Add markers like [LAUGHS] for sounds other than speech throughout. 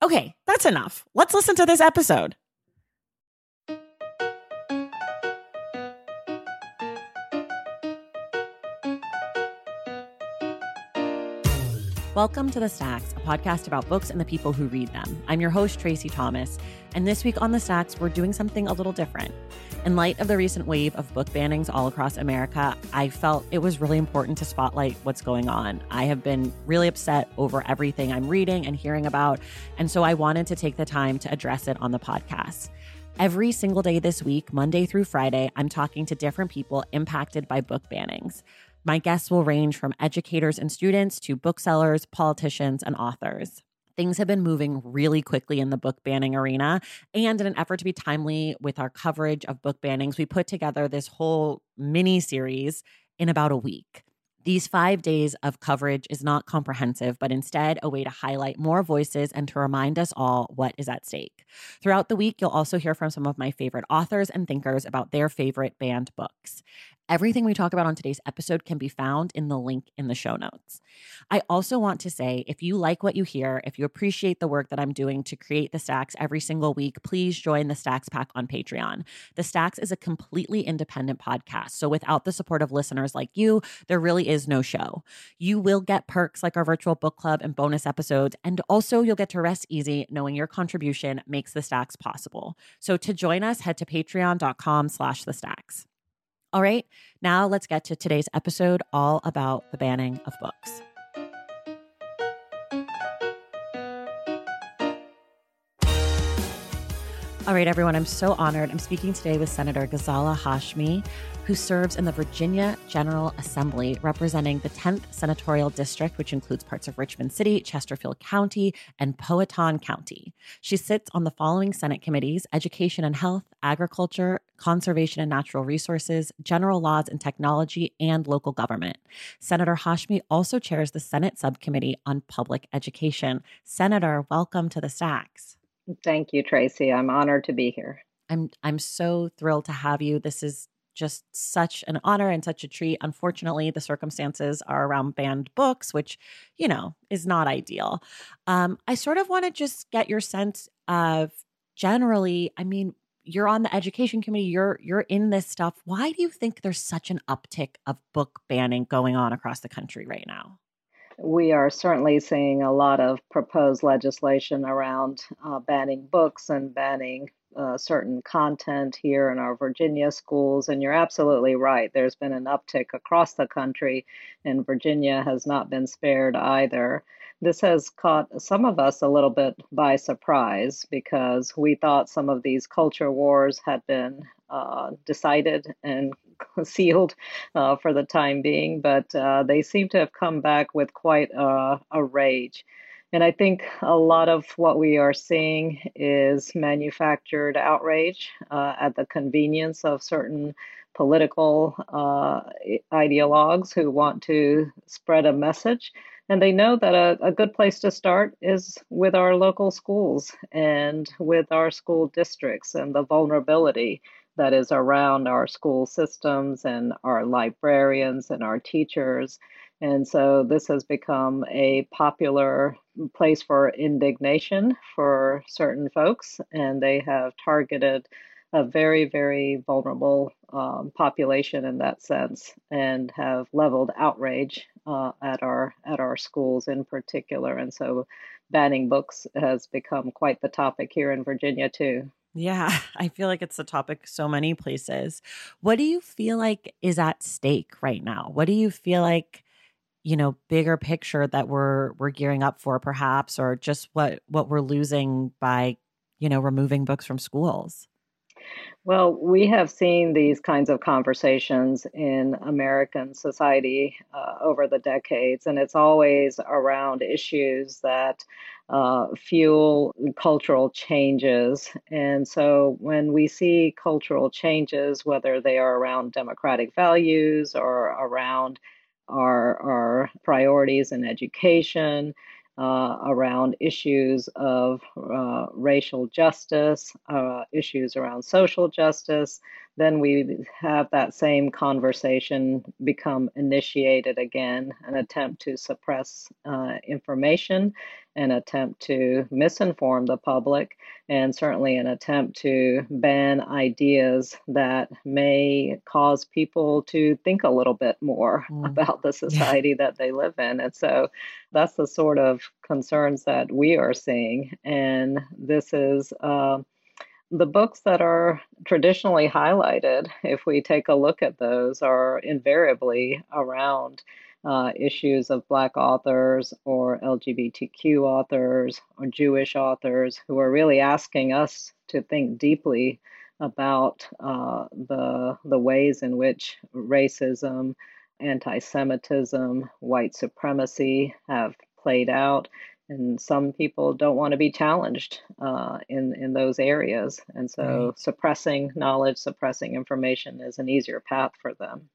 Okay, that's enough. Let's listen to this episode. Welcome to The Stacks, a podcast about books and the people who read them. I'm your host, Tracy Thomas, and this week on The Stacks, we're doing something a little different. In light of the recent wave of book bannings all across America, I felt it was really important to spotlight what's going on. I have been really upset over everything I'm reading and hearing about, and so I wanted to take the time to address it on the podcast. Every single day this week, Monday through Friday, I'm talking to different people impacted by book bannings. My guests will range from educators and students to booksellers, politicians, and authors. Things have been moving really quickly in the book banning arena. And in an effort to be timely with our coverage of book bannings, we put together this whole mini series in about a week. These five days of coverage is not comprehensive, but instead a way to highlight more voices and to remind us all what is at stake. Throughout the week, you'll also hear from some of my favorite authors and thinkers about their favorite banned books. Everything we talk about on today's episode can be found in the link in the show notes. I also want to say if you like what you hear, if you appreciate the work that I'm doing to create the Stacks every single week, please join the Stacks Pack on Patreon. The Stacks is a completely independent podcast. So without the support of listeners like you, there really is no show. You will get perks like our virtual book club and bonus episodes. And also, you'll get to rest easy knowing your contribution makes the Stacks possible. So to join us, head to patreon.com slash the Stacks. All right, now let's get to today's episode all about the banning of books. All right, everyone, I'm so honored. I'm speaking today with Senator Ghazala Hashmi, who serves in the Virginia General Assembly representing the 10th Senatorial District, which includes parts of Richmond City, Chesterfield County, and Powhatan County. She sits on the following Senate committees Education and Health, Agriculture, Conservation and Natural Resources, General Laws and Technology, and Local Government. Senator Hashmi also chairs the Senate Subcommittee on Public Education. Senator, welcome to the Stacks. Thank you, Tracy. I'm honored to be here. I'm I'm so thrilled to have you. This is just such an honor and such a treat. Unfortunately, the circumstances are around banned books, which, you know, is not ideal. Um, I sort of want to just get your sense of generally, I mean, you're on the education committee, you're you're in this stuff. Why do you think there's such an uptick of book banning going on across the country right now? We are certainly seeing a lot of proposed legislation around uh, banning books and banning uh, certain content here in our Virginia schools. And you're absolutely right. There's been an uptick across the country, and Virginia has not been spared either. This has caught some of us a little bit by surprise because we thought some of these culture wars had been uh, decided and [LAUGHS] sealed uh, for the time being, but uh, they seem to have come back with quite a, a rage. And I think a lot of what we are seeing is manufactured outrage uh, at the convenience of certain political uh, ideologues who want to spread a message. And they know that a, a good place to start is with our local schools and with our school districts and the vulnerability that is around our school systems and our librarians and our teachers. And so this has become a popular place for indignation for certain folks, and they have targeted a very, very vulnerable um, population in that sense, and have leveled outrage uh, at our at our schools in particular. And so, banning books has become quite the topic here in Virginia too. Yeah, [LAUGHS] I feel like it's a topic so many places. What do you feel like is at stake right now? What do you feel like, you know, bigger picture that we're we're gearing up for perhaps or just what what we're losing by, you know, removing books from schools? Well, we have seen these kinds of conversations in American society uh, over the decades, and it's always around issues that uh, fuel cultural changes. And so when we see cultural changes, whether they are around democratic values or around our, our priorities in education, uh, around issues of uh, racial justice, uh, issues around social justice, then we have that same conversation become initiated again, an attempt to suppress uh, information, an attempt to misinform the public, and certainly an attempt to ban ideas that may cause people to think a little bit more mm. about the society that they live in. And so that's the sort of concerns that we are seeing. And this is. Uh, the books that are traditionally highlighted, if we take a look at those, are invariably around uh, issues of Black authors or LGBTQ authors or Jewish authors who are really asking us to think deeply about uh, the, the ways in which racism, anti Semitism, white supremacy have played out and some people don't want to be challenged uh, in in those areas. And so right. suppressing knowledge suppressing information is an easier path for them.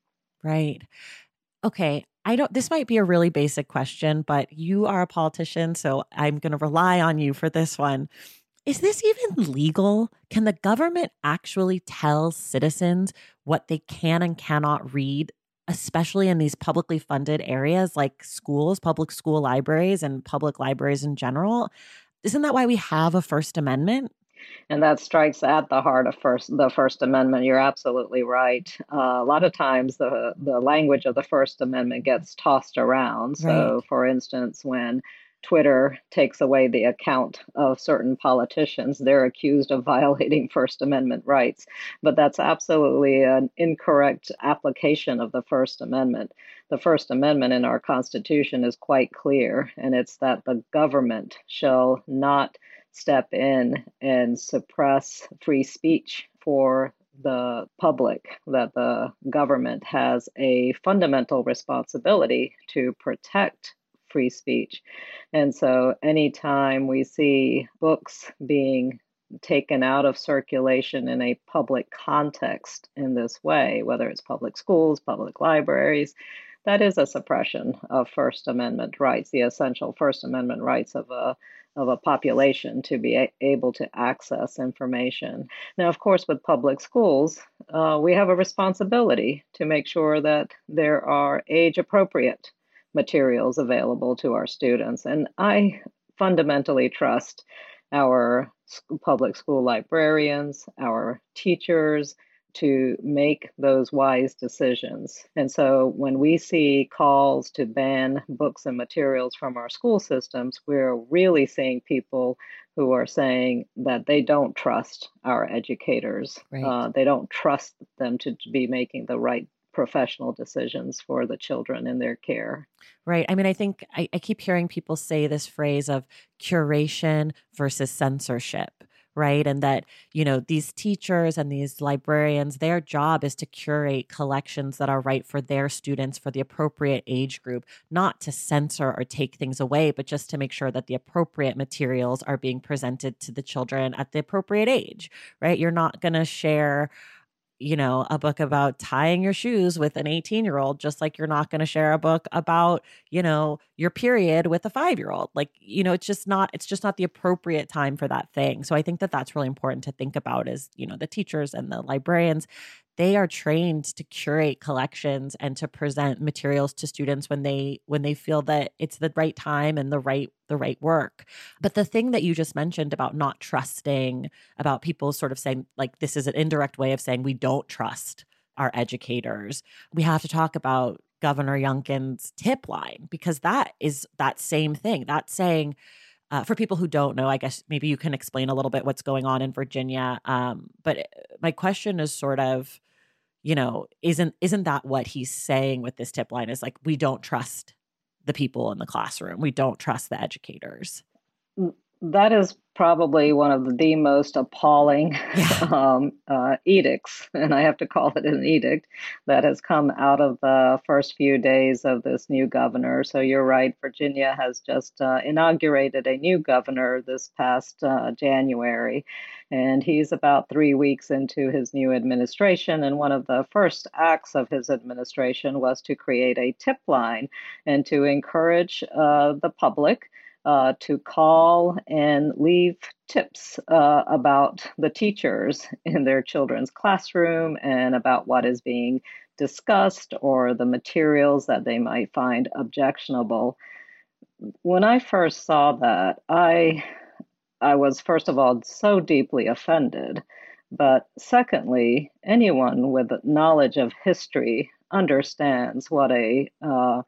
Right. Okay i don't this might be a really basic question but you are a politician so i'm going to rely on you for this one. Is this even legal? Can the government actually tell citizens what they can and cannot read especially in these publicly funded areas like schools, public school libraries, and public libraries in general. Isn't that why we have a First Amendment? and that strikes at the heart of first the First Amendment. You're absolutely right. Uh, a lot of times, the the language of the First Amendment gets tossed around. So, right. for instance, when Twitter takes away the account of certain politicians. They're accused of violating [LAUGHS] First Amendment rights. But that's absolutely an incorrect application of the First Amendment. The First Amendment in our Constitution is quite clear, and it's that the government shall not step in and suppress free speech for the public, that the government has a fundamental responsibility to protect free speech. And so anytime we see books being taken out of circulation in a public context in this way, whether it's public schools, public libraries, that is a suppression of First Amendment rights, the essential First Amendment rights of a of a population to be a- able to access information. Now, of course, with public schools, uh, we have a responsibility to make sure that there are age appropriate materials available to our students. And I fundamentally trust our public school librarians, our teachers, to make those wise decisions. And so when we see calls to ban books and materials from our school systems, we're really seeing people who are saying that they don't trust our educators. Right. Uh, they don't trust them to be making the right professional decisions for the children in their care. Right. I mean, I think I, I, keep hearing people say this phrase of curation versus censorship. Right. And that, you know, these teachers and these librarians, their job is to curate collections that are right for their students for the appropriate age group, not to censor or take things away, but just to make sure that the appropriate materials are being presented to the children at the appropriate age. Right. You're not going to share you know, a book about tying your shoes with an 18 year old, just like you're not going to share a book about, you know, your period with a five year old. Like, you know, it's just not, it's just not the appropriate time for that thing. So I think that that's really important to think about is, you know, the teachers and the librarians, they are trained to curate collections and to present materials to students when they when they feel that it's the right time and the right the right work. But the thing that you just mentioned about not trusting about people sort of saying like this is an indirect way of saying we don't trust our educators we have to talk about governor youngkin's tip line because that is that same thing. That's saying uh, for people who don't know, I guess maybe you can explain a little bit what's going on in Virginia. Um, but uh, my question is sort of, you know, isn't isn't that what he's saying with this tip line? Is like we don't trust the people in the classroom, we don't trust the educators. That is probably one of the most appalling yeah. [LAUGHS] um, uh, edicts, and I have to call it an edict, that has come out of the first few days of this new governor. So you're right, Virginia has just uh, inaugurated a new governor this past uh, January, and he's about three weeks into his new administration. And one of the first acts of his administration was to create a tip line and to encourage uh, the public uh, to call and leave tips uh, about the teachers in their children's classroom and about what is being discussed or the materials that they might find objectionable. When I first saw that, I I was first of all so deeply offended, but secondly, anyone with knowledge of history understands what a uh,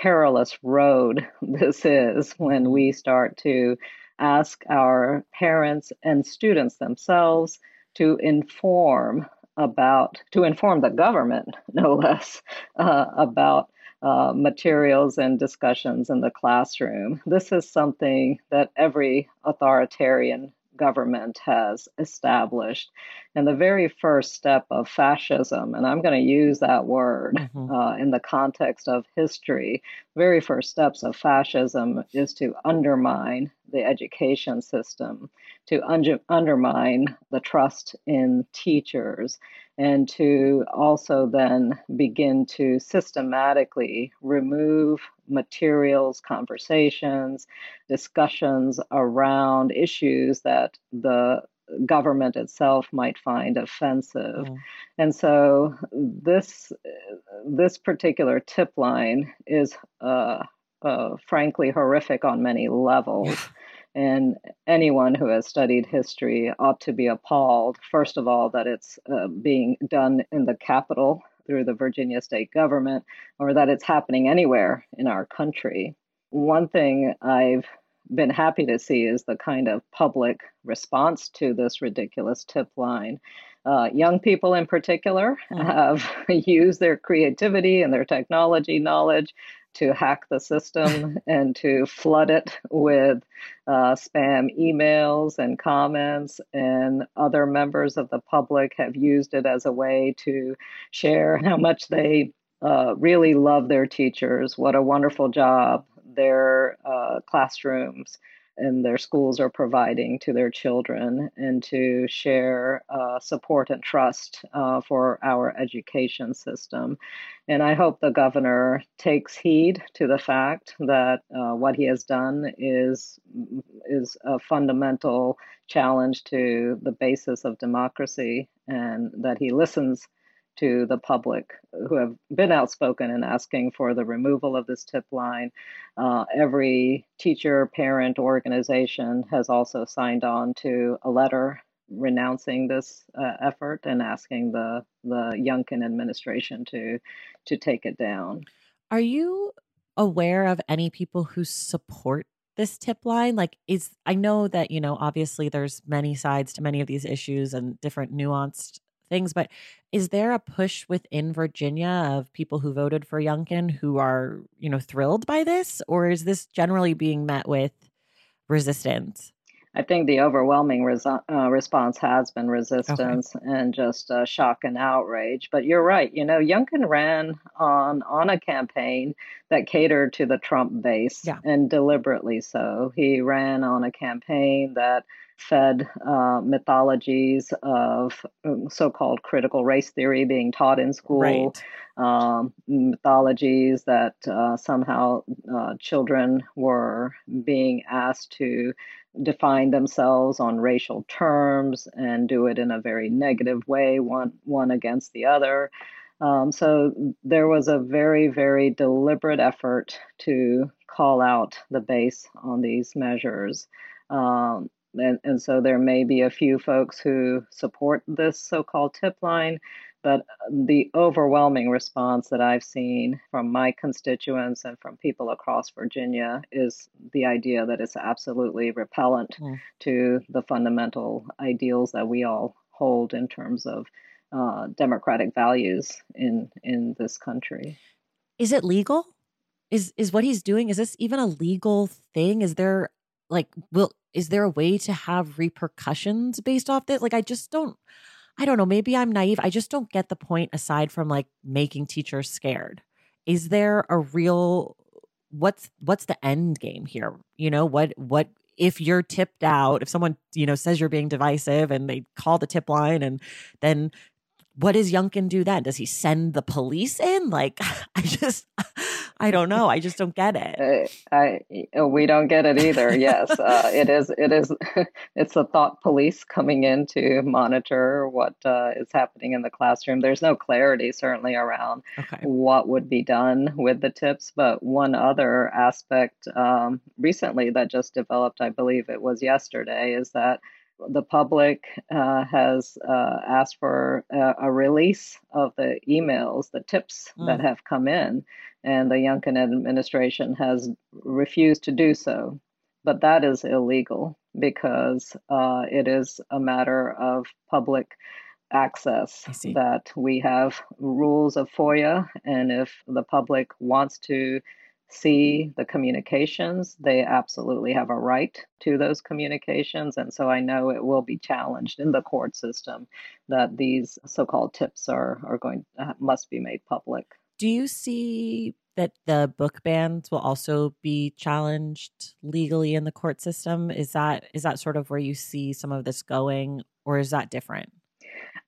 perilous road [LAUGHS] this is when we start to ask our parents and students themselves to inform about to inform the government [LAUGHS] no less uh, about uh, materials and discussions in the classroom this is something that every authoritarian government has established. And the very first step of fascism, and I'm going to use that word mm-hmm. uh, in the context of history, very first steps of fascism is to undermine the education system, to un- undermine the trust in teachers, and to also then begin to systematically remove materials, conversations, discussions around issues that the government itself might find offensive. Mm. And so this this particular tip line is uh, uh, frankly horrific on many levels. And anyone who has studied history ought to be appalled, first of all, that it's uh, being done in the capital through the Virginia state government, or that it's happening anywhere in our country. One thing I've been happy to see is the kind of public response to this ridiculous tip line. Uh, young people in particular mm-hmm. have [LAUGHS] used their creativity and their technology knowledge to hack the system [LAUGHS] and to flood it with uh, spam emails and comments. And other members of the public have used it as a way to share how much they uh, really love their teachers, what a wonderful job their uh, classrooms and their schools are providing to their children and to share uh, support and trust uh, for our education system. And I hope the governor takes heed to the fact that uh, what he has done is is a fundamental challenge to the basis of democracy, and that he listens to the public who have been outspoken in asking for the removal of this tip line. Uh, every teacher, parent, organization has also signed on to a letter renouncing this uh, effort and asking the the Youngkin administration to to take it down. Are you aware of any people who support this tip line like is i know that you know obviously there's many sides to many of these issues and different nuanced things. But is there a push within Virginia of people who voted for Youngkin who are, you know, thrilled by this? Or is this generally being met with resistance? I think the overwhelming res- uh, response has been resistance okay. and just uh, shock and outrage. But you're right. You know, Youngkin ran on on a campaign that catered to the Trump base, yeah. and deliberately so. He ran on a campaign that fed uh, mythologies of um, so-called critical race theory being taught in school, right. um, mythologies that uh, somehow uh, children were being asked to define themselves on racial terms and do it in a very negative way, one one against the other. Um, so there was a very, very deliberate effort to call out the base on these measures. Um, and, and so there may be a few folks who support this so called tip line, but the overwhelming response that I've seen from my constituents and from people across Virginia is the idea that it's absolutely repellent mm. to the fundamental ideals that we all hold in terms of uh, democratic values in in this country. Is it legal? Is is what he's doing? Is this even a legal thing? Is there like will is there a way to have repercussions based off this? Like I just don't I don't know, maybe I'm naive. I just don't get the point aside from like making teachers scared. Is there a real what's what's the end game here? You know, what what if you're tipped out, if someone, you know, says you're being divisive and they call the tip line and then what does Youngkin do then? Does he send the police in? Like, [LAUGHS] I just, [LAUGHS] I don't know. I just don't get it. Uh, I, uh, we don't get it either. Yes, uh, it is. It is. [LAUGHS] It's a thought police coming in to monitor what uh, is happening in the classroom. There's no clarity certainly around okay. what would be done with the tips. But one other aspect um, recently that just developed, I believe it was yesterday, is that the public uh, has uh, asked for a, a, release of the emails, the tips mm. that have come in, and the Youngkin administration has refused to do so. But that is illegal because uh, it is a matter of public access that we have rules of FOIA, and if the public wants to see the communications, they absolutely have a right to those communications. And so I know it will be challenged in the court system that these so called tips are, are going uh, must be made public. Do you see that the book bans will also be challenged legally in the court system? Is that is that sort of where you see some of this going, or is that different?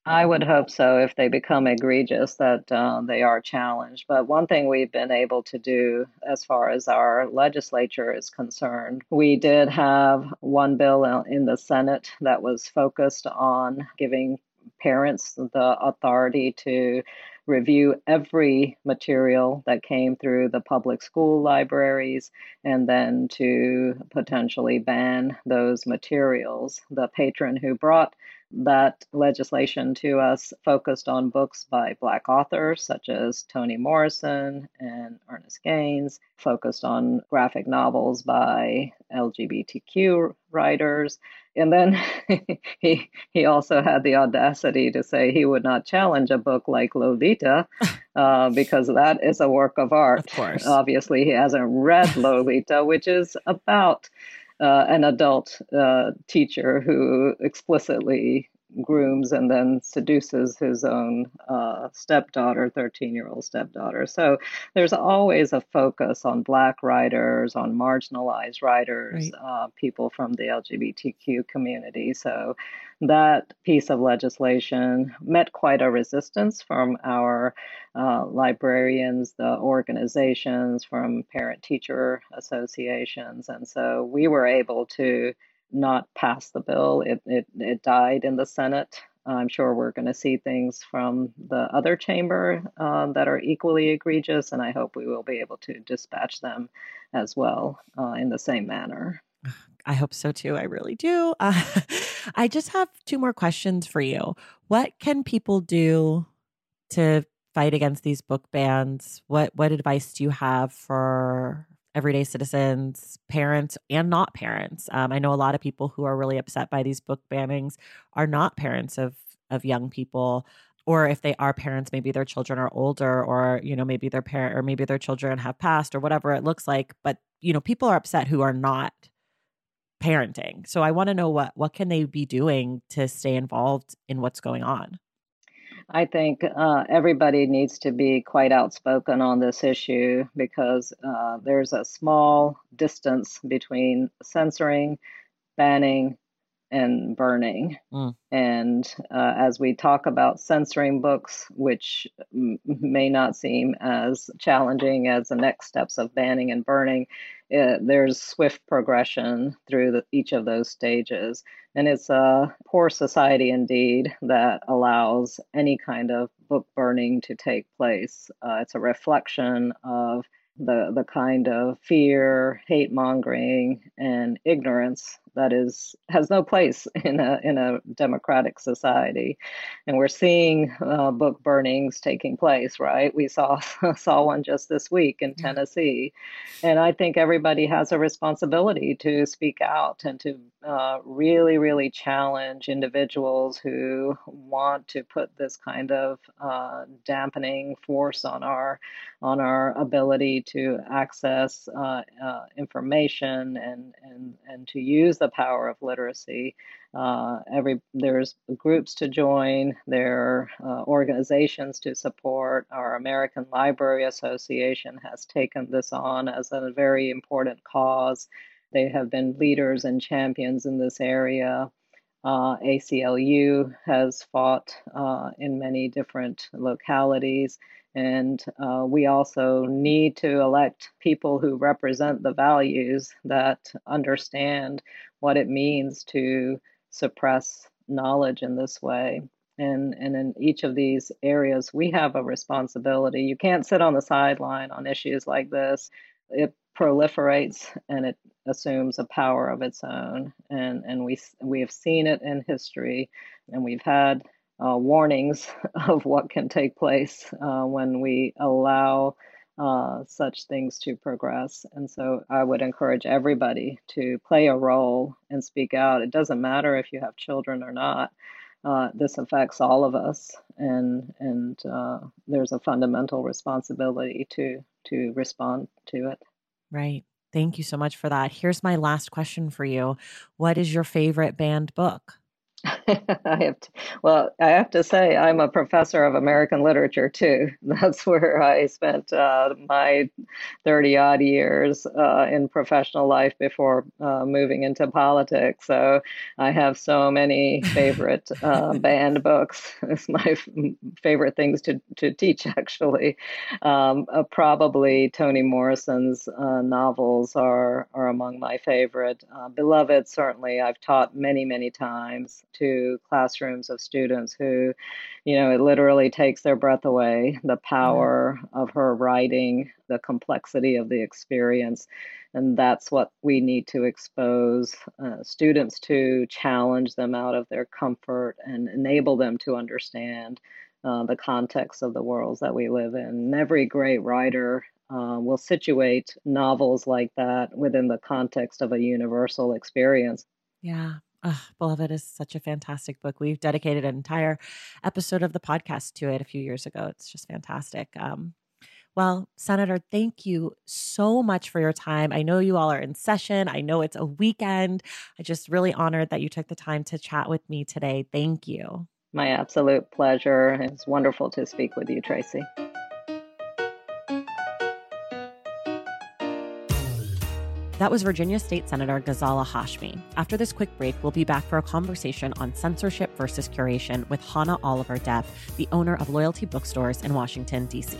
I would hope so if they become egregious that uh, they are challenged. But one thing we've been able to do as far as our legislature is concerned, we did have one bill in the Senate that was focused on giving parents the authority to review every material that came through the public school libraries and then to potentially ban those materials. The patron who brought that legislation to us focused on books by Black authors such as Toni Morrison and Ernest Gaines, focused on graphic novels by LGBTQ writers. And then [LAUGHS] he, he also had the audacity to say he would not challenge a book like Lolita [LAUGHS] uh, because that is a work of art. Of course. Obviously, he hasn't read Lolita, which is about uh, an adult uh, teacher who explicitly grooms and then seduces his own uh, stepdaughter, 13 year old stepdaughter. So there's always a focus on Black writers, on marginalized writers, right. uh, people from the LGBTQ community. So that piece of legislation met quite a resistance from our uh, librarians, the organizations, from parent teacher associations. And so we were able to not pass the bill. It, it, it died in the Senate. I'm sure we're going to see things from the other chamber uh, that are equally egregious, and I hope we will be able to dispatch them as well uh, in the same manner. [SIGHS] I hope so too. I really do. Uh, [LAUGHS] I just have two more questions for you. What can people do to fight against these book bans? What what advice do you have for everyday citizens, parents, and not parents. Um, I know a lot of people who are really upset by these book bannings are not parents of of young people or if they are parents maybe their children are older or you know maybe their parent or maybe their children have passed or whatever it looks like but you know people are upset who are not parenting so i want to know what what can they be doing to stay involved in what's going on I think uh, everybody needs to be quite outspoken on this issue because uh, there's a small distance between censoring, banning, and burning. Mm. And uh, as we talk about censoring books, which m- may not seem as challenging as the next steps of banning and burning, uh, there's swift progression through the, each of those stages. And it's a poor society indeed that allows any kind of book burning to take place. Uh, it's a reflection of the the kind of fear, hate mongering, and ignorance that is has no place [LAUGHS] in a in a democratic society, and we're seeing uh, book burnings taking place. Right, we saw [LAUGHS] saw one just this week in Tennessee, and I think everybody has a responsibility to speak out and to uh, really really challenge individuals who want to put this kind of uh, dampening force on our on our ability to access uh, uh, information and and and to use the power of literacy. Uh, every there's groups to join, there are uh, organizations to support. Our American Library Association has taken this on as a very important cause. They have been leaders and champions in this area. Uh, ACLU has fought uh, in many different localities. And uh, we also need to elect people who represent the values that understand what it means to suppress knowledge in this way. And, and in each of these areas, we have a responsibility. You can't sit on the sideline on issues like this. It proliferates and it assumes a power of its own. And, and we, we have seen it in history, and we've had uh, warnings [LAUGHS] of what can take place uh, when we allow uh, such things to progress. And so I would encourage everybody to play a role and speak out. It doesn't matter if you have children or not. Uh, this affects all of us, and and uh, there's a fundamental responsibility to to respond to it. Right. Thank you so much for that. Here's my last question for you. What is your favorite banned book? [LAUGHS] I have to, well, I have to say I'm a professor of American literature too. [LAUGHS] That's where I spent uh, my 30 odd years uh, in professional life before uh, moving into politics. So I have so many favorite [LAUGHS] uh, banned books. It's my f- favorite things to, to teach actually. Um, uh, probably Toni Morrison's uh, novels are, are among my favorite. Beloved, certainly, I've taught many, many times to classrooms of students who, you know, it literally takes their breath away the power of her writing, the complexity of the experience. And that's what we need to expose uh, students to, challenge them out of their comfort, and enable them to understand uh, the context of the worlds that we live in. And every great writer uh, will situate novels like that within the context of a universal experience. Yeah. Oh, Beloved is such a fantastic book. We've dedicated an entire episode of the podcast to it a few years ago. It's just fantastic. Um, well, Senator, thank you so much for your time. I know you all are in session. I know it's a weekend. I just really honored that you took the time to chat with me today. Thank you. My absolute pleasure. It's wonderful to speak with you, Tracy. That was Virginia State Senator Ghazala Hashmi. After this quick break, we'll be back for a conversation on censorship versus curation with Hannah Oliver Depp, the owner of Loyalty Bookstores in Washington, D.C.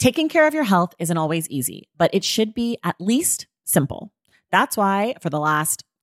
Taking care of your health isn't always easy, but it should be at least simple. That's why, for the last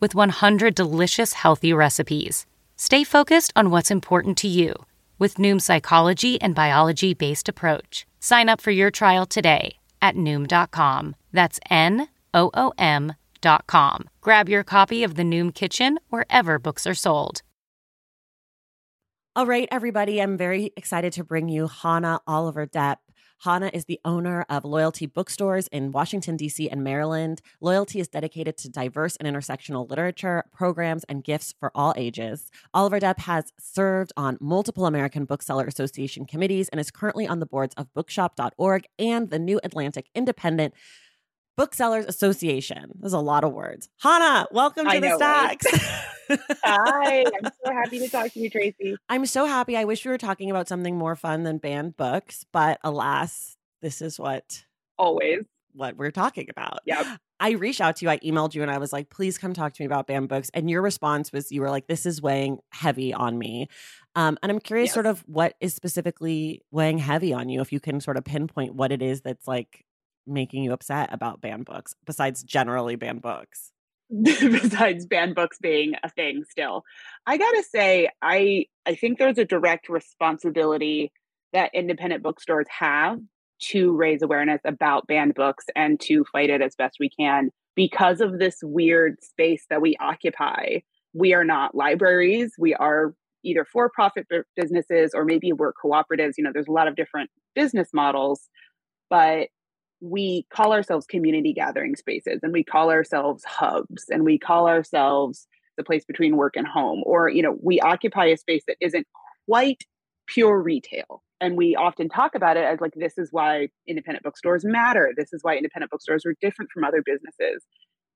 with 100 delicious healthy recipes. Stay focused on what's important to you with Noom's psychology and biology based approach. Sign up for your trial today at Noom.com. That's N O O M.com. Grab your copy of The Noom Kitchen wherever books are sold. All right, everybody, I'm very excited to bring you Hannah Oliver Depp. Hannah is the owner of Loyalty Bookstores in Washington, D.C. and Maryland. Loyalty is dedicated to diverse and intersectional literature, programs, and gifts for all ages. Oliver Depp has served on multiple American Bookseller Association committees and is currently on the boards of bookshop.org and the New Atlantic Independent. Booksellers Association. There's a lot of words. Hannah, welcome to I the know, right? stacks. [LAUGHS] Hi, I'm so happy to talk to you, Tracy. I'm so happy. I wish we were talking about something more fun than banned books, but alas, this is what Always. what we're talking about. Yeah. I reached out to you, I emailed you, and I was like, please come talk to me about banned books. And your response was you were like, this is weighing heavy on me. Um, and I'm curious, Yes. sort of, what is specifically weighing heavy on you, if you can sort of pinpoint what it is that's like making you upset about banned books, besides generally banned books. [LAUGHS] Besides banned books being a thing still. I gotta say, I I think there's a direct responsibility that independent bookstores have to raise awareness about banned books and to fight it as best we can because of this weird space that we occupy. We are not libraries. We are either for profit businesses or maybe we're cooperatives. You know, there's a lot of different business models, but we call ourselves community gathering spaces and we call ourselves hubs and we call ourselves the place between work and home or you know we occupy a space that isn't quite pure retail. And we often talk about it as like this is why independent bookstores matter. This is why independent bookstores are different from other businesses.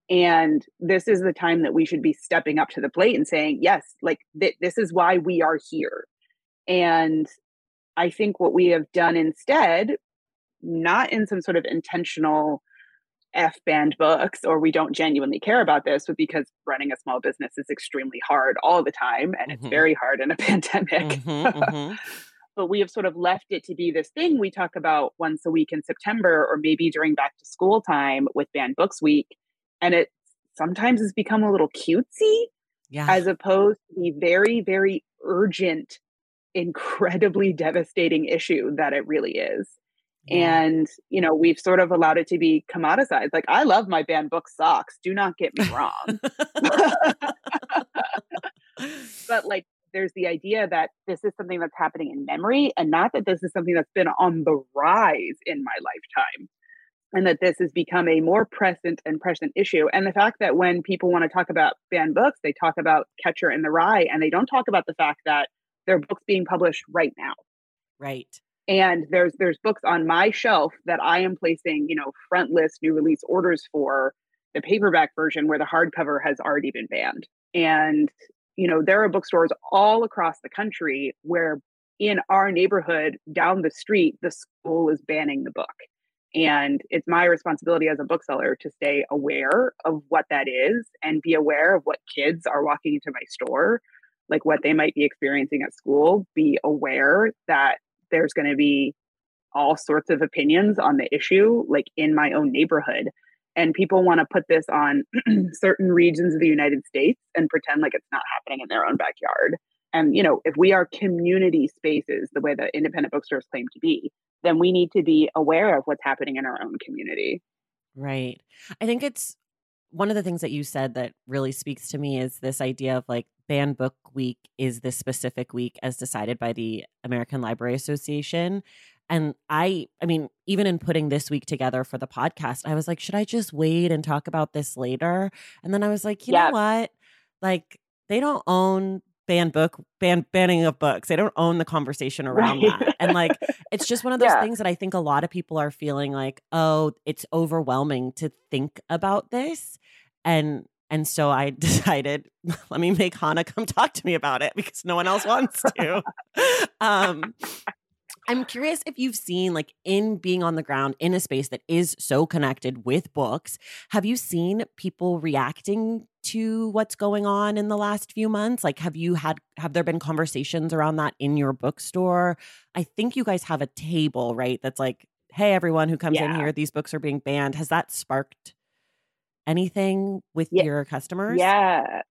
And this is the time that we should be stepping up to the plate and saying yes like th- this is why we are here. And i think what we have done instead not in some sort of intentional F banned books or we don't genuinely care about this, but because running a small business is extremely hard all the time and it's Mhm. very hard in a [LAUGHS] pandemic. Mhm, [LAUGHS] mhm. but we have sort of left it to be this thing we talk about once a week in September or maybe during back to school time with Banned Books Week. And it sometimes has become a little cutesy Yeah. as opposed to the very, very urgent, incredibly devastating issue that it really is. And you know we've sort of allowed it to be commoditized. Like i love my banned book socks. Do not get me wrong. [LAUGHS] But like there's the idea that this is something that's happening in memory and not that this is something that's been on the rise in my lifetime and that this has become a more present and present issue. And the fact that when people want to talk about banned books they talk about catcher in the rye and they don't talk about the fact that there are books being published right now. Right. And there's there's books on my shelf that I am placing, you know, front list new release orders for the paperback version where the hardcover has already been banned. And, you know, there are bookstores all across the country where in our neighborhood down the street, the school is banning the book. And it's my responsibility as a bookseller to stay aware of what that is and be aware of what kids are walking into my store, like what they might be experiencing at school, be aware that there's going to be all sorts of opinions on the issue, like in my own neighborhood. And people want to put this on [CLEARS THROAT] certain regions of the United States and pretend like it's not happening in their own backyard. And, you know, if we are community spaces, the way that independent bookstores claim to be, then we need to be aware of what's happening in our own community. Right. I think it's one of the things that you said that really speaks to me is this idea of like banned book week is this specific week as decided by the American Library Association. And I, I mean, even in putting this week together for the podcast, I was like, should I just wait and talk about this later? And then I was like, you know what? Like, they don't own ban book ban banning of books they don't own the conversation around right. that and like it's just one [LAUGHS] of those yeah. things that i think a lot of people are feeling like oh it's overwhelming to think about this and and so i [LAUGHS] decided [LAUGHS] let me make hannah come talk to me about it because no one else wants to [LAUGHS] um I'm curious if you've seen, like, in being on the ground in a space that is so connected with books, have you seen people reacting to what's going on in the last few months? Like, have you had, have there been conversations around that in your bookstore? I think you guys have a table, right? That's like, hey, everyone who comes yeah. in here, these books are being banned. Has that sparked anything with yeah. your customers? Yeah.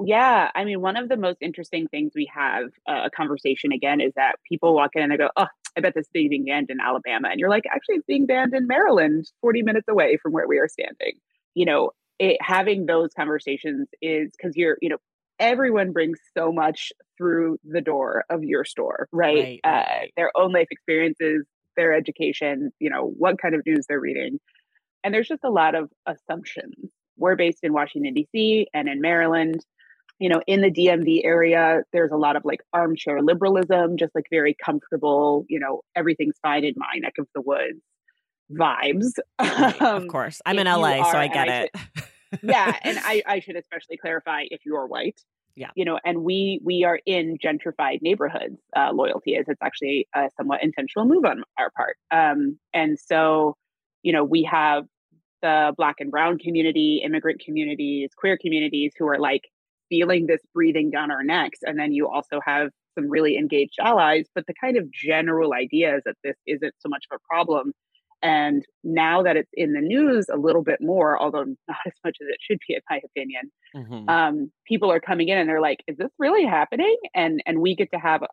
Yeah, I mean, one of the most interesting things we have uh, a conversation again is that people walk in and they go, "Oh, I bet this is being banned in Alabama," and you're like, "Actually, it's being banned in Maryland, 40 minutes away from where we are standing." You know, it, having those conversations is because you're, you know, everyone brings so much through the door of your store, right? right, uh, Their own life experiences, their education, you know, what kind of news they're reading, and there's just a lot of assumptions. We're based in Washington D.C. and in Maryland you know, in the DMV area, there's a lot of like armchair liberalism, just like very comfortable, you know, everything's fine in my neck of the woods vibes. Right, um, of course. I'm in LA, are, so I get I it. Should, yeah. And I, [LAUGHS] I should especially clarify if you're white. Yeah. You know, and we we are in gentrified neighborhoods. Uh, loyalty is it's actually a somewhat intentional move on our part. Um, and so, you know, we have the black and brown community, immigrant communities, queer communities who are like, feeling this breathing down our necks. And then you also have some really engaged allies, but the kind of general idea is that this isn't so much of a problem. And now that it's in the news a little bit more, although not [LAUGHS] as much as it should be, in my opinion, mm-hmm. um, people are coming in and they're like, "Is this really happening?" And and we get to have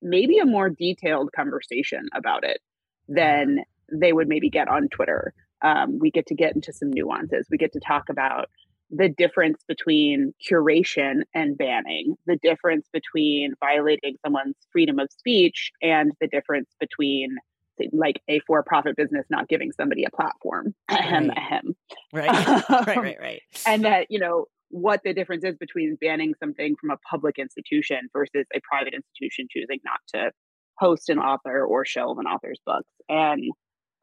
maybe a more detailed conversation about it than they would maybe get on Twitter. Um, we get to get into some nuances. We get to talk about the difference between curation and banning, the difference between violating someone's freedom of speech, and the difference between like a for-profit business not giving somebody a platform. Ahem, right. ahem. Right. [LAUGHS] right, right, right. And that, you know, what the difference is between banning something from a public institution versus a private institution choosing not to host an author or shelve an author's books. And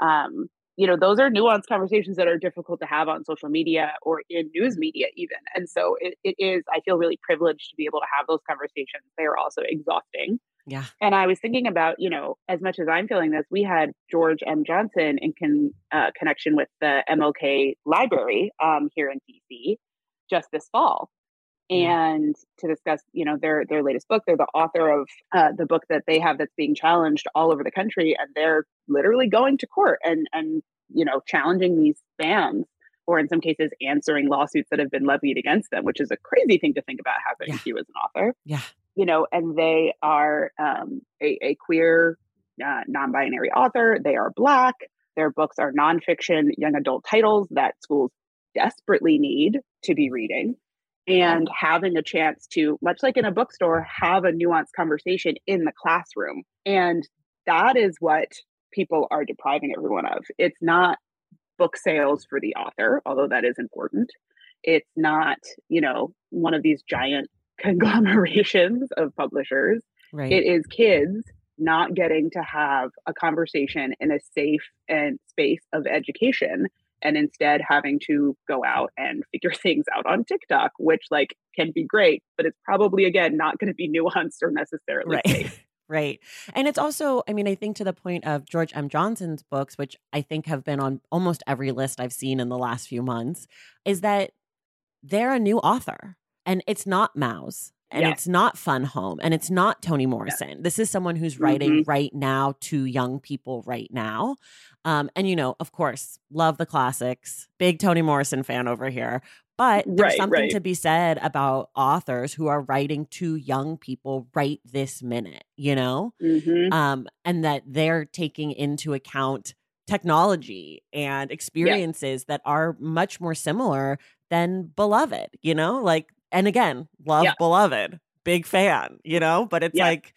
um, you know those are nuanced conversations that are difficult to have on social media or in news media even. And so it, it is i feel really privileged to be able to have those conversations. They are also exhausting. Yeah. And i was thinking about you know as much as i'm feeling this we had george m. Johnson in con, uh, connection with the mlk library um, here in dc just this fall and to discuss you know their their latest book. They're the author of uh, the book that they have that's being challenged all over the country and they're literally going to court and and you know challenging these bans or in some cases answering lawsuits that have been levied against them which is a crazy thing to think about happening yeah. to you as an author. Yeah. You know and they are um, a, a, queer uh, non-binary author. They are black. Their books are nonfiction young adult titles that schools desperately need to be reading and having a chance to, much like in a bookstore, have a nuanced conversation in the classroom. And that is what people are depriving everyone of. It's not book sales for the author, although that is important. It's not, you know, one of these giant [LAUGHS] conglomerations of publishers. Right. It is kids not getting to have a conversation in a safe and space of education and instead having to go out and figure [LAUGHS] things out on TikTok, which like can be great, but it's probably again not going to be [LAUGHS] nuanced or necessarily right. safe. [LAUGHS] Right. And it's also, I mean, I think to the point of George M. Johnson's books, which I think have been on almost every list I've seen in the last few months, is that they're a new author and it's not Maus and yeah. it's not Fun Home and it's not Toni Morrison. Yeah. This is someone who's writing mm-hmm. right now to young people right now. Um, and you know, of course, love the classics. Big Toni Morrison fan over here. But there's right, something right. to be said about authors who are writing to young people right this minute, you know? Mm-hmm. Um, and that they're taking into account technology and experiences yeah. that are much more similar than beloved, you know? Like, and again, love yeah. beloved, big fan, you know? But it's yeah. like,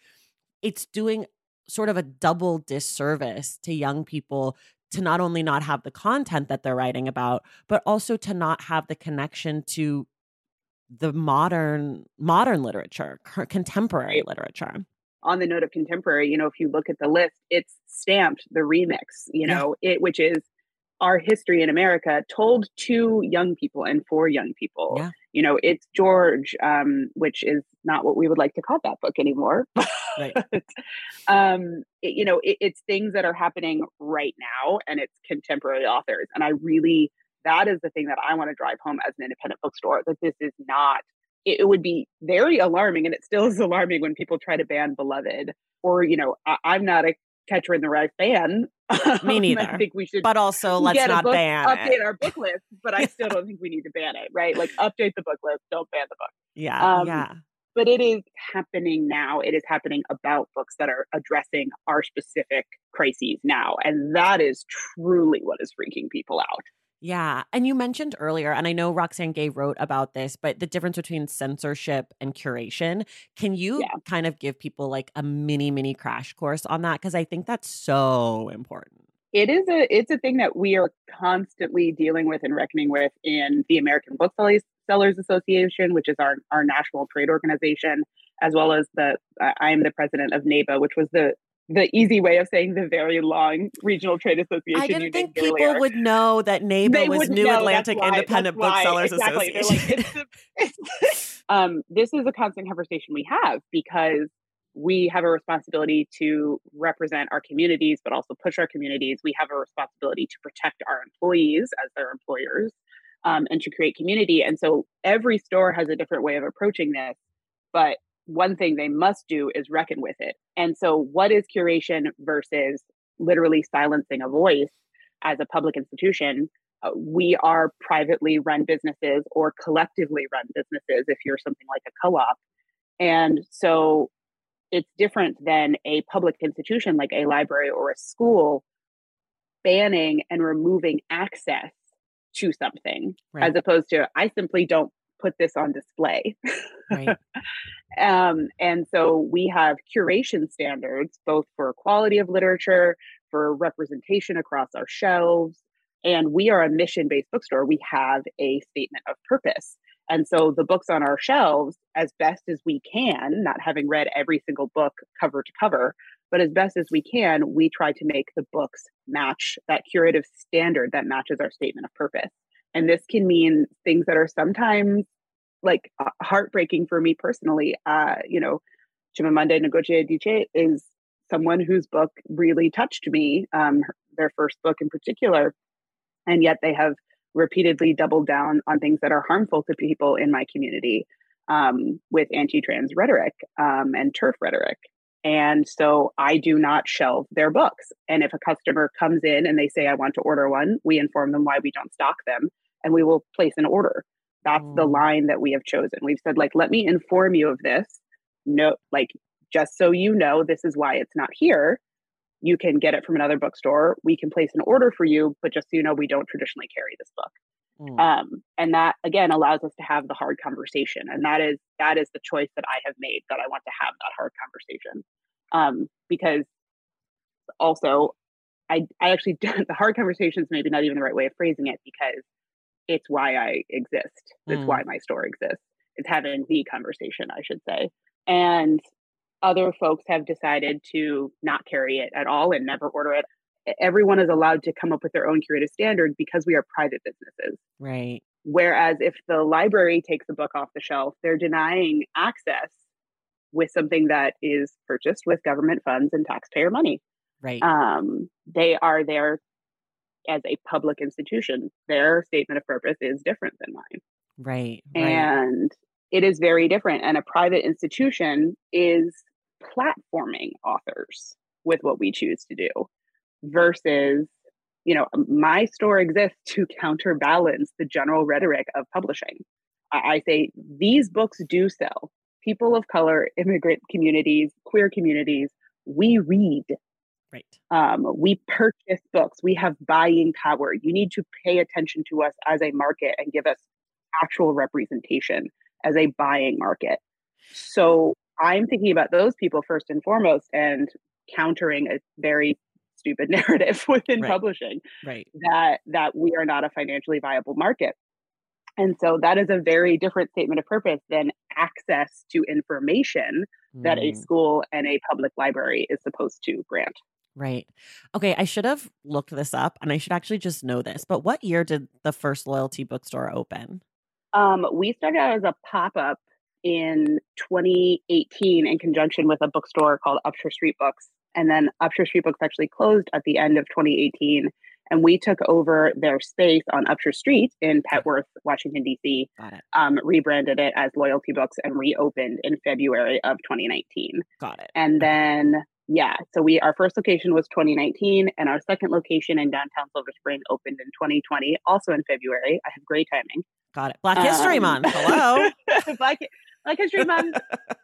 it's doing sort of a double disservice to young people to not only not have the content that they're writing about, but also to not have the connection to the modern modern literature, contemporary right. literature. On the note of contemporary, you know, if you look at the list, it's stamped the remix, you know, yeah. it which is our history in America told to young people and for young people. Yeah. You know, it's George, um, which is not what we would like to call that book anymore. [LAUGHS] Right. um, it, you know, it, it's things that are happening right now and it's contemporary authors. And I really, that is the thing that I want to drive home as an independent bookstore that this is not, it, it would be very alarming and it still is [LAUGHS] alarming when people try to ban Beloved or, you know, I, I'm not a Catcher in the Rye fan. Me neither. I think we should, but also let's not book, ban update it. our book [LAUGHS] list. But I still don't think we need to ban it, right? Like update the book list, don't ban the book. Yeah, um, yeah. But it is happening now. It is happening about books that are addressing our specific crises now, and that is truly what is freaking people out. Yeah. And you mentioned earlier, and I know Roxane Gay wrote about this, but the difference between censorship and curation. Can you yeah. kind of give people like a mini, mini crash course on that? Because I think that's so important. It is a it's a thing that we are constantly dealing with and reckoning with in the American Booksellers Association, which is our, our national trade organization, as well as the uh, I am the president of NAIBA, which was the the easy way of saying the very long regional trade association. I didn't think people earlier. would know that NAIBA they was New know, Atlantic why, Independent Booksellers exactly. Association. Like, it's, it's, [LAUGHS] um, this is a constant conversation we have because we have a responsibility to represent our communities, but also push our communities. We have a responsibility to protect our employees as their employers um, and to create community. And so every store has a different way of approaching this. But one thing they must do is reckon with it. And so, what is curation versus literally silencing a voice as a public institution? Uh, we are privately run businesses or collectively run businesses if you're something like a co op. And so, it's different than a public institution like a library or a school banning and removing access to something right. as opposed to I simply don't put this on display. Right. [LAUGHS] um, and so we have curation standards, both for quality of literature, for representation across our shelves. And we are a mission based bookstore. We have a statement of purpose. And so the books on our shelves, as best as we can, not having read every single book cover to cover, but as best as we can, we try to make the books match that curative standard that matches our statement of purpose. And this can mean things that are sometimes like uh, heartbreaking for me personally. Uh, you know, Chimamanda Ngozi Adichie is someone whose book really touched me, um, their first book in particular. And yet they have repeatedly doubled down on things that are harmful to people in my community um, with anti trans rhetoric um, and TERF rhetoric. And so I do not shelve their books. And if a customer comes in and they say, I want to order one, we inform them why we don't stock them and we will place an order. That's mm. the line that we have chosen. We've said, like, let me inform you of this. No, like, just so you know, this is why it's not here. You can get it from another bookstore. We can place an order for you, but just so you know, we don't traditionally carry this book. Mm. Um, and that again allows us to have the hard conversation. And that is that is the choice that I have made that I want to have that hard conversation. Um, because also I I actually [LAUGHS] the hard conversations maybe not even the right way of phrasing it because it's why I exist. It's mm. why my store exists. It's having the conversation, I should say. And other folks have decided to not carry it at all and never order it. everyone is allowed to come up with their own curated standard because we are private businesses. Right. Whereas if the library takes a book off the shelf, they're denying access with something that is purchased with government funds and taxpayer money. Right. Um, they are there as a public institution. Their statement of purpose is different than mine. Right. right. And it is very different. And a private institution is platforming authors with what we choose to do versus you know my store exists to [LAUGHS] counterbalance the general rhetoric of publishing I, I say these books do sell people of color immigrant communities queer communities we read right um, we purchase books we have buying power you need to pay attention to us as a market and give us actual representation as a buying market so i'm thinking about those people first and foremost and countering a very stupid [LAUGHS] narrative within right. publishing right that that we are not a financially viable market and so that is a very different statement of purpose than access to information mm. that a mm. school and a public library is supposed to grant Right. Okay. I should have looked this up and I should actually just know this. But what year did the first loyalty bookstore open? Um, we started out as a pop up in 2018 in conjunction with a bookstore called Upshur Street Books. And then Upshur Street Books actually closed at the end of 2018. And we took over their space on Upshur Street in Petworth, Washington, D.C., um, rebranded it as Loyalty Books, and reopened in February of 2019. Got it. And then, yeah, so we our first location was 2019, and our second location in downtown Silver Spring opened in 2020, also in February. I have great timing. Got it. Black History um, Month. [LAUGHS] Hello. Black Black History Month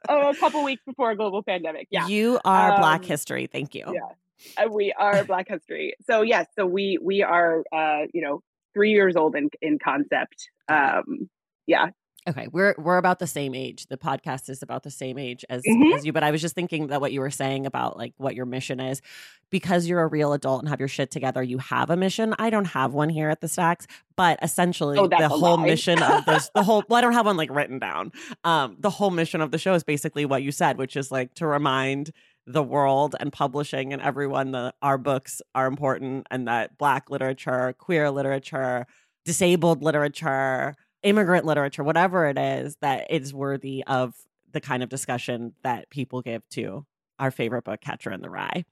oh, a couple weeks before a global pandemic. Yeah. You are um, Black History. Thank you. Yeah. Uh, we are Black History. So yes, so we we are uh, you know, 3 years old in in concept. Um yeah, Okay, we're we're about the same age. The podcast is about the same age as mm-hmm. as you. But I was just thinking that what you were saying about like what your mission is, because you're a real adult and have your shit together. You have a mission. I don't have one here at the Stacks, but essentially oh, the whole lie. mission of this, the whole. [LAUGHS] Well, I don't have one like written down. Um, the whole mission of the show is basically what you said, which is like to remind the world and publishing and everyone that our books are important and that Black literature, queer literature, disabled literature immigrant literature, whatever it is, that is worthy of the kind of discussion that people give to our favorite book, Catcher in the Rye.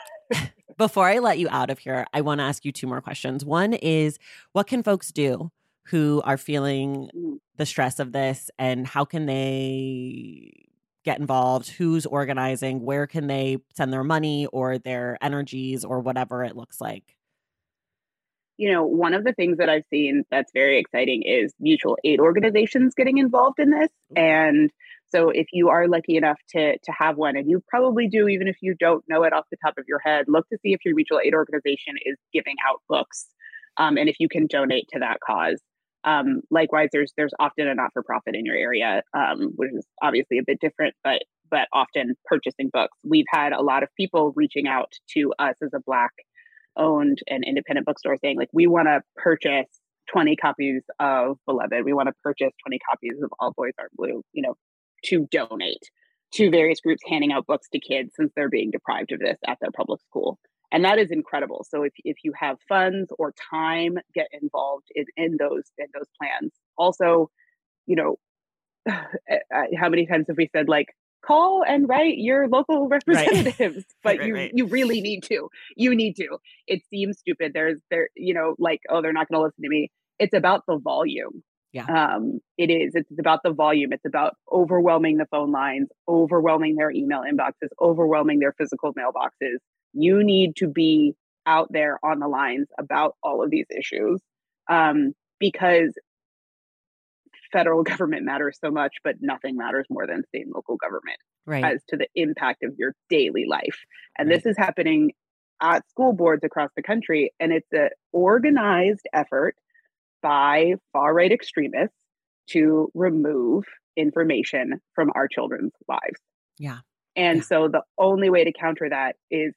[LAUGHS] Before I let you out of here, I want to ask you two more questions. One is what can folks do who are feeling mm. the stress of this and how can they get involved? Who's organizing? Where can they send their money or their energies or whatever it looks like? You know, one of the things that I've seen that's very exciting is mutual aid organizations getting involved in this. And so if you are lucky enough to to have one, and you probably do, even if you don't know it off the top of your head, look to see if your mutual aid organization is giving out books, um, and if you can donate to that cause. Um, likewise, there's there's often a not for profit in your area, um, which is obviously a bit different, but but often purchasing books. We've had a lot of people reaching out to us as a Black owned an independent bookstore saying like we want to purchase 20 copies of beloved. We want to purchase 20 copies of all boys are blue you know to donate to various groups handing out books to kids since they're being deprived of this at their public school. And that is incredible. So if, if you have funds or time get involved in, in those in those plans. Also you know [SIGHS] how many times have we said like call and write your local representatives right. [LAUGHS] but right, you right. you really need to you need to. It seems stupid. There's there you know like oh they're not going to listen to me. It's about the volume. Yeah. Um it is. It's about the volume. It's about overwhelming the phone lines overwhelming their email inboxes overwhelming their physical mailboxes. You need to be out there on the lines about all of these issues um because federal [LAUGHS] government matters so much, but nothing matters more than state and local government right. as to the impact of your daily life. And right. this is happening at school boards across the country. And it's an organized effort by far right extremists to remove information from our children's lives. Yeah. And yeah. so the only way to counter that is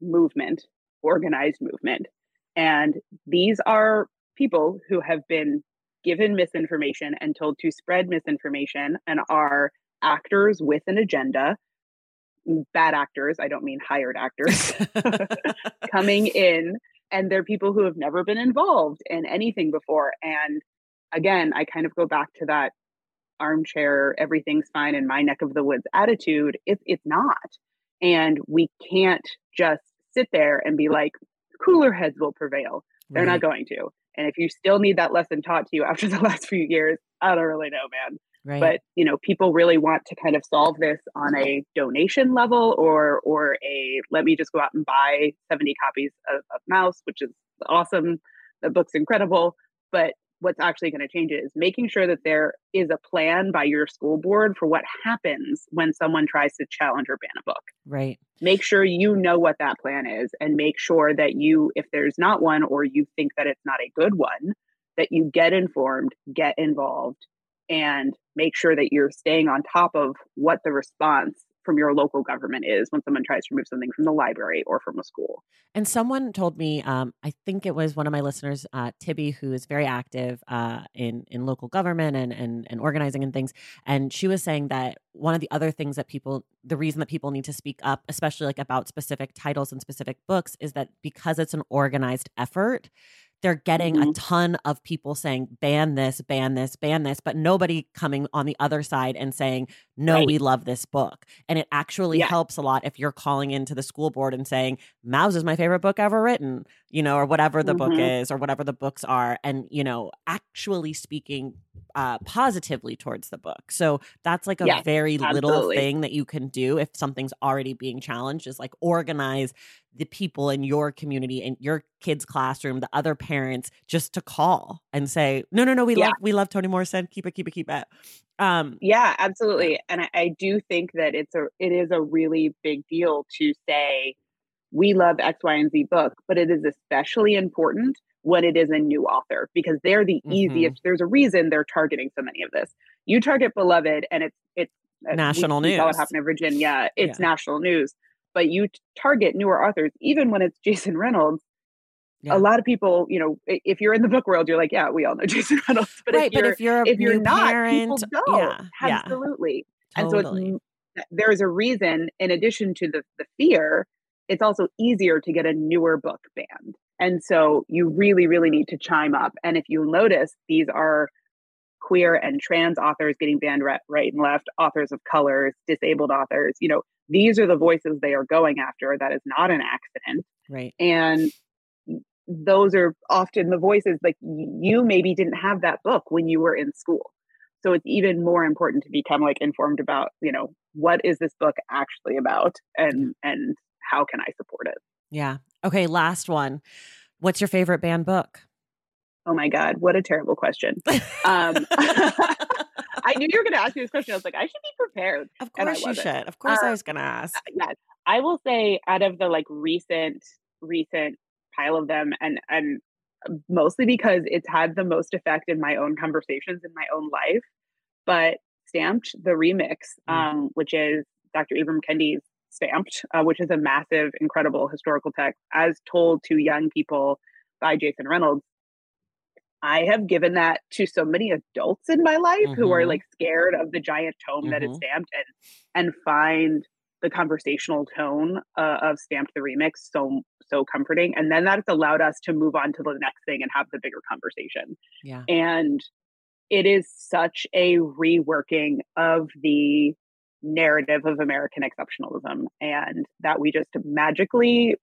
movement, organized movement. And these are people who have been given misinformation and told to spread misinformation and are actors with an agenda bad actors, I don't mean hired actors, [LAUGHS] coming in and they're people who have never been involved in anything before. And again, I kind of go back to that armchair, everything's fine in my neck of the woods attitude. It's it's not. And we can't just sit there and be like, cooler heads will prevail. They're right. not going to. And if you still need that lesson taught to you [LAUGHS] after the last few years, I don't really know, man. Right. But you know, people really want to kind of solve this on a donation level or or a let me just go out and buy 70 copies of, of Maus, which is awesome. The book's incredible. But what's actually going to change it is making sure that there is a plan by your school board for what happens when someone tries to challenge or ban a book. Right. Make sure you know what that plan is and make sure that you, if there's not one or you think that it's not a good one, that you get informed, get involved, and make sure that you're staying on top of what the response from your local government is when someone tries to remove something from the library or from a school. And someone told me, um, I think it was one of my listeners, uh, Tibby, who is very active uh, in in local government and, and and organizing and things. And she was saying that one of the other things that people, the reason that people need to speak up, especially like about specific titles and specific books, is that because it's an organized effort they're getting mm-hmm. a ton of people saying ban this ban this ban this but nobody coming on the other side and saying no right. we love this book and it actually yeah. helps a lot if you're calling into the school board and saying Maus is my favorite book ever written you know or whatever the mm-hmm. book is or whatever the books are and you know actually speaking uh, positively towards the book. So that's like a yes, very absolutely. little thing that you can do if something's already being challenged is like organize the people in your community and your kids classroom the other parents just to call and say no no no we yeah. love we love toni morrison. Keep it keep it keep it. Um yeah. absolutely. And I, I do think that it's a it is a really big deal to say we love x y and z book but it is especially important when it is a new author because they're the mm-hmm. easiest there's a reason they're targeting so many of this you target beloved and it's it's uh, national we, news we what happened in virginia it's yeah. national news but you target newer authors, even when it's [LAUGHS] Jason Reynolds. Yeah. A lot of people, you know, if you're in the book world, you're like, yeah, we all know [LAUGHS] Jason Reynolds. But right, if but if you're if you're not, parent, people don't. Yeah, absolutely. Yeah, totally. And so there's a reason, in addition to the the fear, it's also easier to get a newer book banned. And so you really, really need to chime up. And if you notice, these are queer and trans authors getting banned right, right and left, authors of colors, disabled authors. You know, these are the voices they are going after. That is not an accident. Right. And those are often the voices like you maybe didn't have that book when you were in school. So it's even more important to become like informed about, you know, what is this book actually about and and how can I support it? Yeah. Okay, last one. What's your favorite banned book? Oh my God, what a terrible question. Um, [LAUGHS] [LAUGHS] I knew you were going to ask me this question. I was like, I should be prepared. Of course you should. Of course, I was going to ask. Uh, yes, I will say out of the like recent recent pile of them, and and mostly because it's had the most effect in my own conversations in my own life. But stamped the remix, mm. um, which is Dr. Ibram Kendi's stamped, uh, which is a massive, incredible historical text as told to young people by Jason Reynolds I have given that to so many adults in my life mm-hmm. who are mm-hmm. like scared of the giant tome mm-hmm. that is mm-hmm. stamped and and find the conversational tone uh, of stamped the remix so so comforting and then that's allowed us to move on to the next thing and have the bigger conversation yeah and it is such a reworking of the narrative of american exceptionalism and that we just magically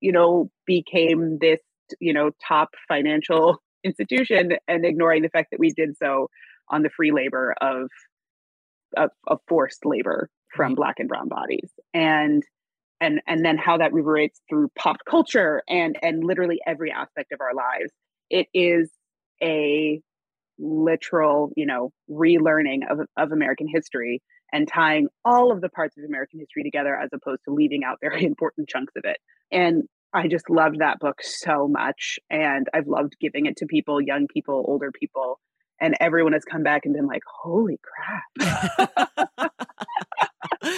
you know became this you know top financial [LAUGHS] institution and ignoring the fact that we did so on the free labor of of, of forced labor from black and brown bodies. And and and then how that reverberates through pop culture and and literally every aspect of our lives. It is a literal you know relearning of, of american history and tying all of the parts of american history together as opposed to leaving out very [LAUGHS] important chunks of it and I just loved that book so much. And I've loved giving it to people, young people, older people. And everyone has come back and been like, holy crap. [LAUGHS]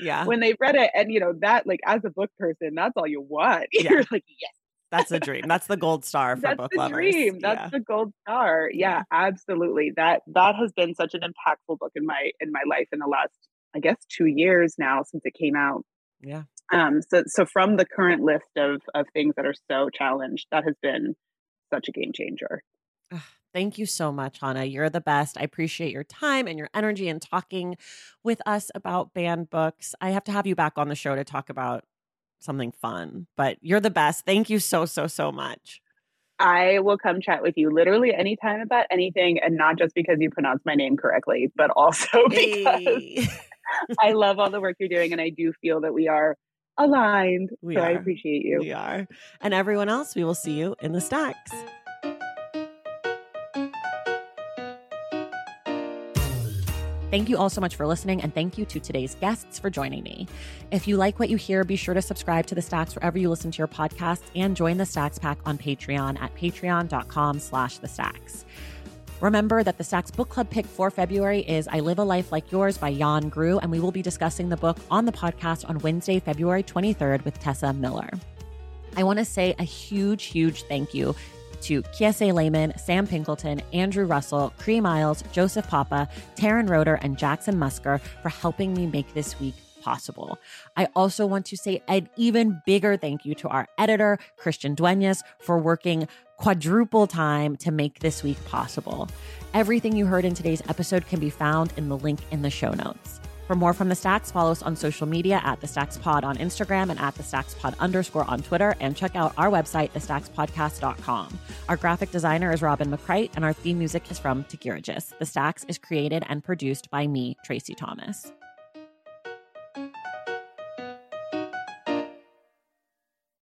yeah. When they read it, and you know, that like as a book person, that's all you want. [LAUGHS] Yeah. You're like, yes. That's the dream. That's the gold star for That's book the lovers. Dream. That's yeah. the gold star. Yeah, yeah, absolutely. That that has been such an impactful book in my in my life in the last I guess two years now since it came out. Yeah. Um, so so from the current list of of things that are so challenged, that has been such a game changer. Thank you so much, Hannah. You're the best. I appreciate your time and your energy and talking with us about banned books. I have to have you back on the show to talk about something fun, but you're the best. Thank you so, so, so much. I will come chat with you literally anytime about anything, and not just because you pronounce my name correctly, but [LAUGHS] also because hey. [LAUGHS] I love all the work you're doing, and I do feel that we are aligned. We so are. I appreciate you. We are. And everyone else, we will see you in the stacks. Thank you all so much for listening, and thank you to today's guests for joining me. If you like what you hear, be sure to subscribe to the Stacks wherever you listen to your podcasts and join the Stacks Pack on Patreon at patreon.com slash the Stacks. Remember that the Stacks Book Club pick for February is I Live a Life Like Yours by Jan Grue, and we will be discussing the book on the podcast on Wednesday, February 23rd with Tessa Miller. I want to say a huge, huge thank you to Kiese Laymon, Sam Pinkleton, Andrew Russell, Cree Miles, Joseph Papa, Taryn Roeder, and Jackson Musker for helping me make this week possible. I also want to say an even bigger thank you to our editor, Christian Duenas, for working quadruple time to make this week possible. Everything you heard in today's episode can be found in the link in the show notes. For more from the Stacks, follow us on social media at the Stacks Pod on Instagram and at the Stacks Pod underscore on Twitter, and check out our website, thestackspodcast.com. Our graphic designer is Robin McCrite, and our theme music is from Tagirijus. The Stacks is created and produced by me, Traci Thomas.